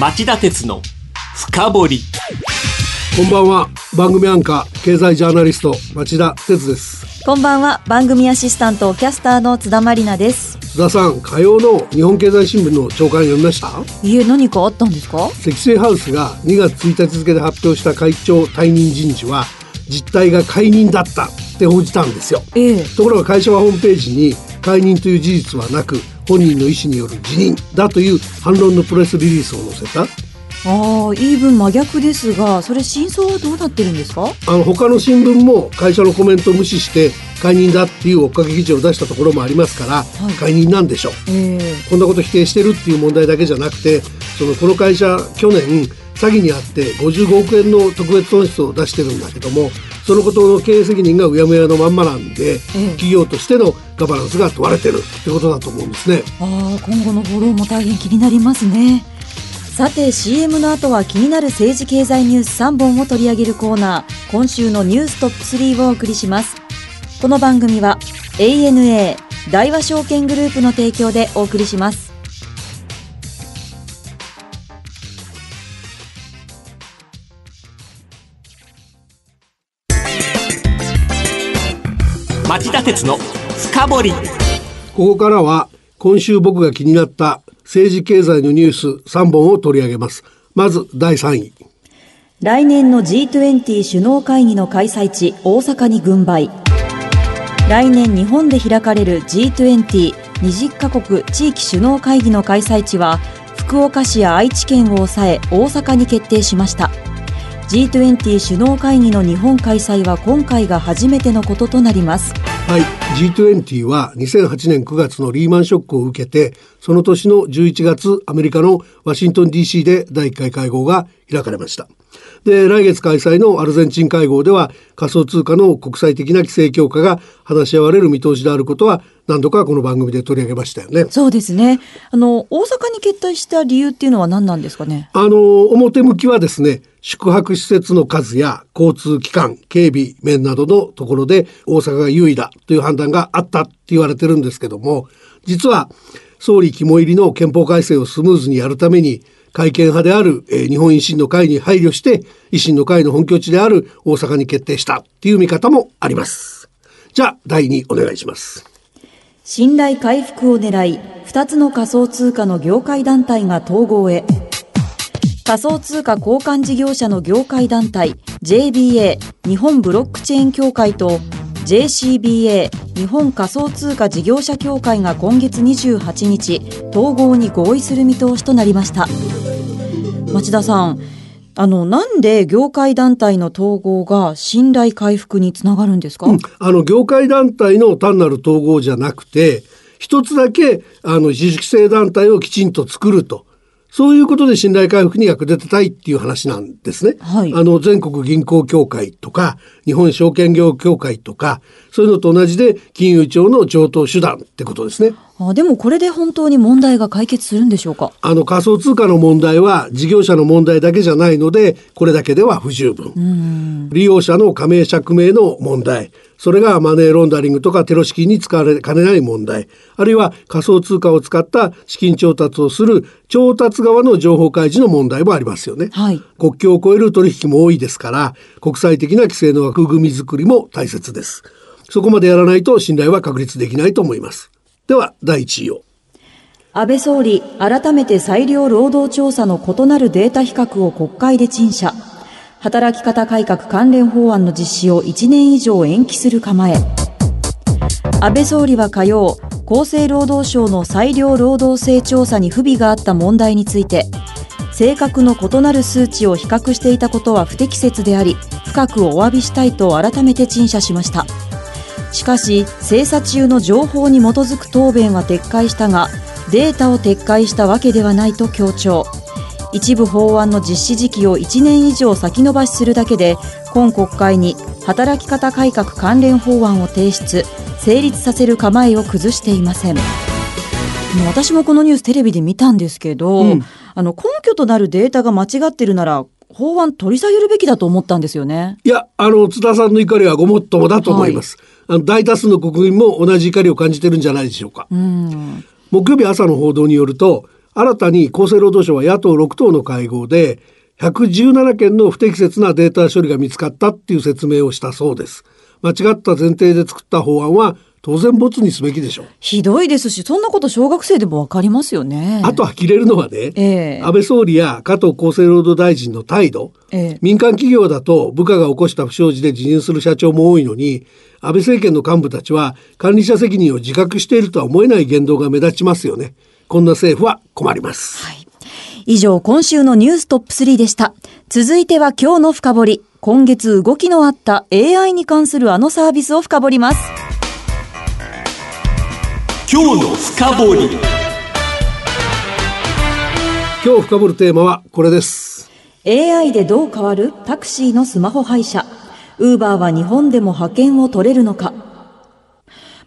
町田鉄の深掘り。こんばんは。番組アンカー経済ジャーナリスト町田鉄です。こんばんは。番組アシスタントキャスターの津田まりなです。津田さん火曜の日本経済新聞の朝刊読みました？いえ何かあったんですか？積水ハウスが2月1日付で発表した会長退任人事は実態が解任だったって報じたんですよ。ええ。ところが会社はホームページに解任という事実はなく本人の意思による辞任だという反論のプレスリリースを載せた。ああ言い分真逆ですがそれ真相はどうなってるんですか？あの他の新聞も会社のコメントを無視して解任だっていう追っかけ記事を出したところもありますから、い。解任なんでしょう。ええ。こんなこと否定してるっていう問題だけじゃなくてそのこの会社去年詐欺にあって55億円の特別損失を出してるんだけどもそのことの経営責任がうやむやのまんまなんで、え企業としてのガバナンスが問われてるってことだと思うんですね。ああ今後のフォローも大変気になりますね。さて CM の後は気になる政治経済ニュース3本を取り上げるコーナー。今週のニューストップ3をお送りします。この番組は ANA 大和証券グループの提供でお送りします。町田鉄の深掘りここからは今週僕が気になった政治経済のニュース3本を取り上げます。まず第3位。来年の G20 首脳会議の開催地大阪に軍配来年日本で開かれる G2020 カ国地域首脳会議の開催地は福岡市や愛知県を抑え大阪に決定しました G20 首脳会議の日本開催は今回が初めてのこととなりますはい、G20 は2008年9月のリーマンショックを受けてその年の11月アメリカのワシントン DC で第1回会合が開かれました。で来月開催のアルゼンチン会合では仮想通貨の国際的な規制強化が話し合われる見通しであることは何度かこの番組で取り上げましたよね。そうですね。あの大阪に決定した理由っていうのは何なんですかね？あの表向きはですね宿泊施設の数や交通機関警備面などのところで大阪が優位だという判断があったって言われてるんですけども実は総理肝入りの憲法改正をスムーズにやるために改憲派である、日本維新の会に配慮して維新の会の本拠地である大阪に決定したっていう見方もあります。じゃあ第2お願いします。信頼回復を狙い2つの仮想通貨の業界団体が統合へ仮想通貨交換事業者の業界団体 JBA 日本ブロックチェーン協会と JCBA 日本仮想通貨事業者協会が今月28日統合に合意する見通しとなりました。町田さんあのなんで業界団体の統合が信頼回復につながるんですか、あの業界団体の単なる統合じゃなくて一つだけあの自主性団体をきちんと作ると。そういうことで信頼回復に役立てたいっていう話なんですね。はいあの全国銀行協会とか日本証券業協会とかそういうのと同じで金融庁の上等手段ってことですね。あでもこれで本当に問題が解決するんでしょうか？あの仮想通貨の問題は事業者の問題だけじゃないのでこれだけでは不十分。利用者の加盟釈明の問題。それがマネーロンダリングとかテロ資金に使われかねない問題。あるいは仮想通貨を使った資金調達をする調達側の情報開示の問題もありますよね。はい。国境を越える取引も多いですから国際的な規制の枠組み作りも大切です。そこまでやらないと信頼は確立できないと思いますでは第1位を。安倍総理改めて裁量労働調査の異なるデータ比較を国会で陳謝。働き方改革関連法案の実施を1年以上延期する構え。安倍総理は火曜厚生労働省の裁量労働性調査に不備があった問題について性格の異なる数値を比較していたことは不適切であり深くお詫びしたいと改めて陳謝しました。しかし精査中の情報に基づく答弁は撤回したがデータを撤回したわけではないと強調。一部法案の実施時期を1年以上先延ばしするだけで今国会に働き方改革関連法案を提出成立させる構えを崩していません。私もこのニューステレビで見たんですけど、うん。あの根拠となるデータが間違ってるなら法案取り下げるべきだと思ったんですよね。いやあの津田さんの怒りはごもっともだと思います、あの大多数の国民も同じ怒りを感じてるんじゃないでしょうかうん、木曜日朝の報道によると新たに厚生労働省は野党6党の会合で117件の不適切なデータ処理が見つかったっていう説明をしたそうです。間違った前提で作った法案は当然ボツにすべきでしょう。ひどいですし、そんなこと小学生でもわかりますよね。あと呆れるのはね、ええ安倍総理や加藤厚生労働大臣の態度、ええ民間企業だと部下が起こした不祥事で辞任する社長も多いのに、安倍政権の幹部たちは管理者責任を自覚しているとは思えない言動が目立ちますよね。こんな政府は困ります。はい。以上、今週のニューストップ3でした。続いては今日の深掘り。今月動きのあった AI に関するあのサービスを深掘ります。今日の深掘り今日深掘るテーマはこれです。AI でどう変わる？タクシーのスマホ配車。ウーバーは日本でも派遣を取れるのか？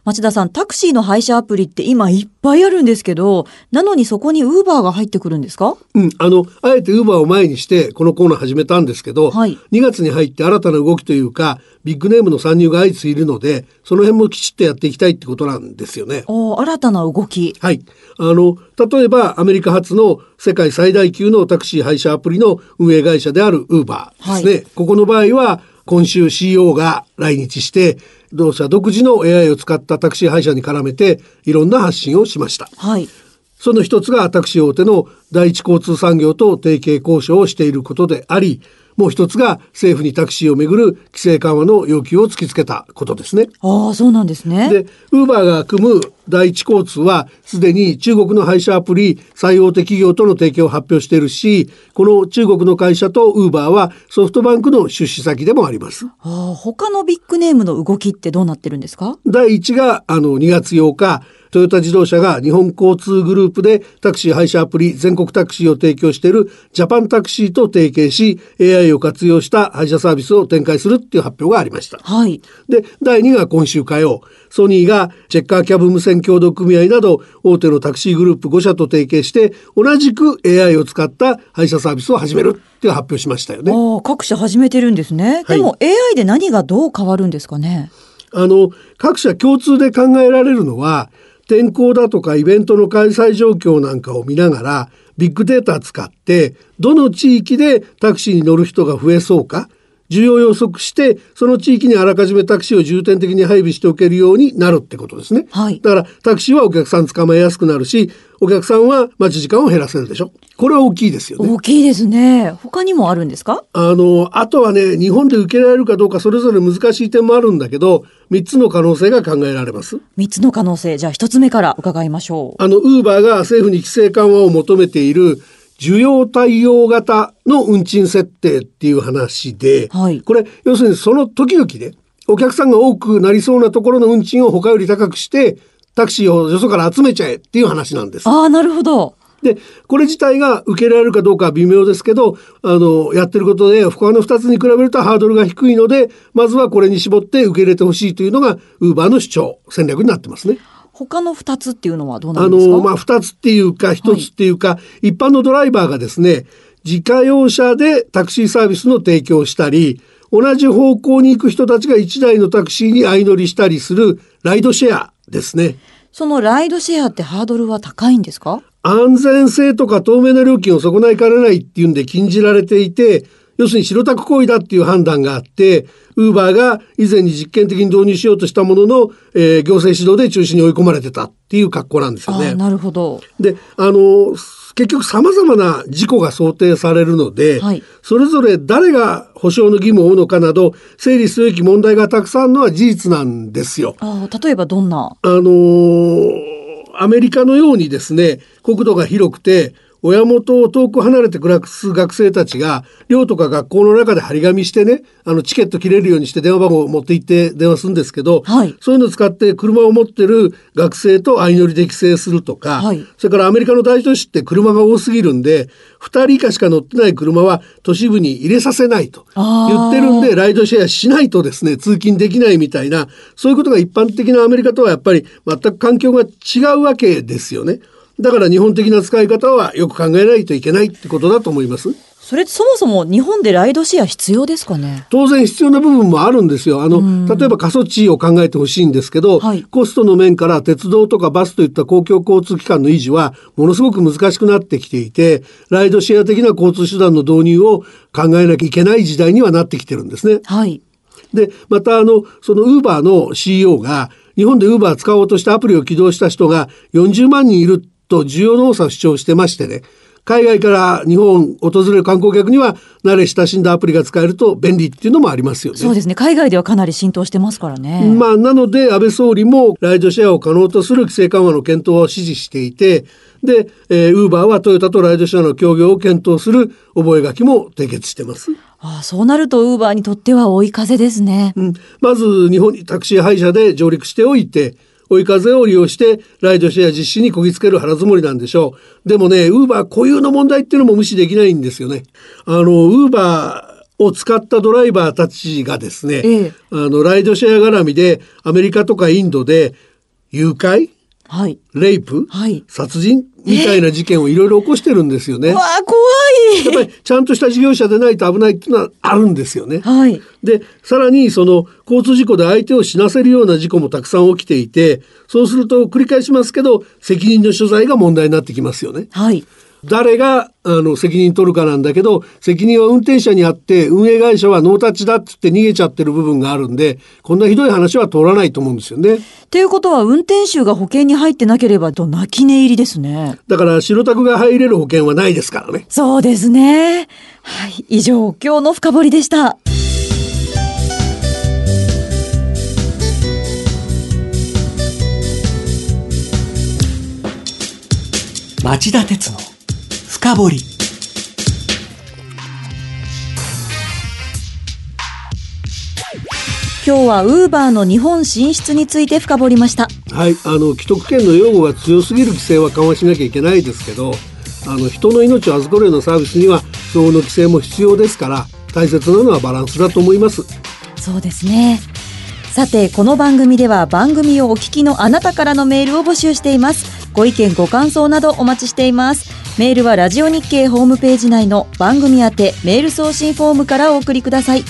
町田さん、タクシーの配車アプリって今いっぱいあるんですけど、なのにそこにウーバーが入ってくるんですか？うん、あの、あえてウーバーを前にしてこのコーナー始めたんですけど、はい2月に入って新たな動きというか、ビッグネームの参入が相次いでいるので、その辺もきちっとやっていきたいってことなんですよね。おー新たな動き。はい。あの、例えばアメリカ発の世界最大級のタクシー配車アプリの運営会社であるウーバーですね。はここの場合は今週 CEO が来日して、同社独自の AI を使ったタクシー配車に絡めていろんな発信をしました。はい。その一つがタクシー大手の第一交通産業と提携交渉をしていることであり、もう一つが政府にタクシーをめぐる規制緩和の要求を突きつけたことですね。ああ、そうなんですね。で、ウーバーが組む第一交通はすでに中国の配車アプリ最大手企業との提携を発表しているし、この中国の会社とウーバーはソフトバンクの出資先でもあります。ああ、他のビッグネームの動きってどうなってるんですか？第一があの2月8日、トヨタ自動車が日本交通グループでタクシー配車アプリ全国タクシーを提供しているジャパンタクシーと提携し AI を活用した配車サービスを展開するっていう発表がありました。はい。で、第2が今週火曜、ソニーがチェッカーキャブ無線協同組合など大手のタクシーグループ5社と提携して同じく AI を使った配車サービスを始めるって発表しましたよね。各社始めてるんですね。はいでも AI で何がどう変わるんですかね？あの、各社共通で考えられるのは、天候だとかイベントの開催状況なんかを見ながら、ビッグデータ使って、どの地域でタクシーに乗る人が増えそうか、需要を予測して、その地域にあらかじめタクシーを重点的に配備しておけるようになるってことですね。はいだから、タクシーはお客さん捕まえやすくなるし、お客さんは待ち時間を減らせるでしょ。これは大きいですよね。大きいですね。他にもあるんですか？あの、あとはね、日本で受けられるかどうかそれぞれ難しい点もあるんだけど、3つの可能性が考えられます。三つの可能性。じゃあ一つ目から伺いましょう。あの、ウーバーが政府に規制緩和を求めている需要対応型の運賃設定っていう話で、はいこれ、要するにその時々で、お客さんが多くなりそうなところの運賃を他より高くして、タクシーをよそから集めちゃえっていう話なんです。ああ、なるほど。で、これ自体が受けられるかどうかは微妙ですけど、あの、やってることで、他の2つに比べるとハードルが低いので、まずはこれに絞って受け入れてほしいというのが、ウーバーの主張、戦略になってますね。他の二つっていうのはどうなんですか？の、まあ、二つっていうか、一つっていうか、一般のドライバーがですね、自家用車でタクシーサービスの提供をしたり、同じ方向に行く人たちが一台のタクシーに相乗りしたりするライドシェアですね。そのライドシェアってハードルは高いんですか？安全性とか透明な料金を損ないかねないっていうんで禁じられていて、要するに白タク行為だっていう判断があって、ウーバーが以前に実験的に導入しようとしたものの、えー行政指導で中止に追い込まれてたっていう格好なんですよね。なるほど。で、あの、結局様々な事故が想定されるので、はいそれぞれ誰が保証の義務を負うのかなど、整理すべき問題がたくさんあるのは事実なんですよ。ああ、例えばどんな？あのーアメリカのようにですね、国土が広くて、親元を遠く離れて暮らす学生たちが、寮とか学校の中で張り紙してね、あの、チケット切れるようにして電話番号を持って行って電話するんですけど、はい。そういうのを使って車を持ってる学生と相乗りで規制するとか、はい。それからアメリカの大都市って車が多すぎるんで、2人以下しか乗ってない車は都市部に入れさせないと言ってるんで、ライドシェアしないとですね、通勤できないみたいな、そういうことが一般的なアメリカとはやっぱり全く環境が違うわけですよね。だから日本的な使い方はよく考えないといけないってことだと思います。それそもそも日本でライドシェア必要ですかね？当然必要な部分もあるんですよ。あの、例えば過疎地を考えてほしいんですけど、はいコストの面から鉄道とかバスといった公共交通機関の維持はものすごく難しくなってきていて、ライドシェア的な交通手段の導入を考えなきゃいけない時代にはなってきてるんですね。はい。で、またあの、そのウーバーの CEO が、日本でウーバー使おうとしてアプリを起動した人が40万人いると需要の多さを主張してましてね、海外から日本を訪れる観光客には慣れ親しんだアプリが使えると便利っていうのもありますよね。そうですね。海外ではかなり浸透してますからね。まあ、なので、安倍総理もライドシェアを可能とする規制緩和の検討を指示していて、で、えーウーバーはトヨタとライドシェアの協業を検討する覚書も締結してます。ああそうなるとウーバーにとっては追い風ですね。うん、まず日本にタクシー配車で上陸しておいて、追い風を利用してライドシェア実施にこぎつける腹積もりなんでしょう。でもね、ウーバー固有の問題っていうのも無視できないんですよね。あの、ウーバーを使ったドライバーたちがですね、ええあの、ライドシェア絡みでアメリカとかインドで誘拐？はい。レイプ、はい殺人？みたいな事件をいろいろ起こしてるんですよね。わあ、怖やっぱりちゃんとした事業者でないと危ないっていうのはあるんですよね。い。はい。で、さらにその交通事故で相手を死なせるような事故もたくさん起きていて、そうすると繰り返しますけど、責任の所在が問題になってきますよね。はい。誰があの責任取るかなんだけど、責任は運転者にあって、運営会社はノータッチだって言って逃げちゃってる部分があるんで、こんなひどい話は通らないと思うんですよね。ということは、運転手が保険に入ってなければと泣き寝入りですね。だから白タクが入れる保険はないですからね。そうですね。はい。以上、今日の深掘りでした。町田鉄の深掘り今日はウーバーの日本進出について深掘りました。はい、あの既得権の擁護が強すぎる規制は緩和しなきゃいけないですけどあの人の命を預かるようなサービスには相応の規制も必要ですから大切なのはバランスだと思いますそうですね。さて、この番組では番組をお聞きのあなたからのメールを募集しています。ご意見、ご感想などお待ちしています。メールはラジオ日経ホームページ内の番組宛てメール送信フォームからお送りください。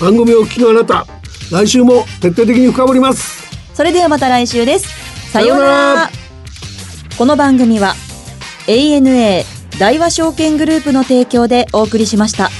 番組をお聞きのあなた来週も徹底的に深掘りますそれではまた来週です。さようなら。この番組は ANA 大和証券グループの提供でお送りしました。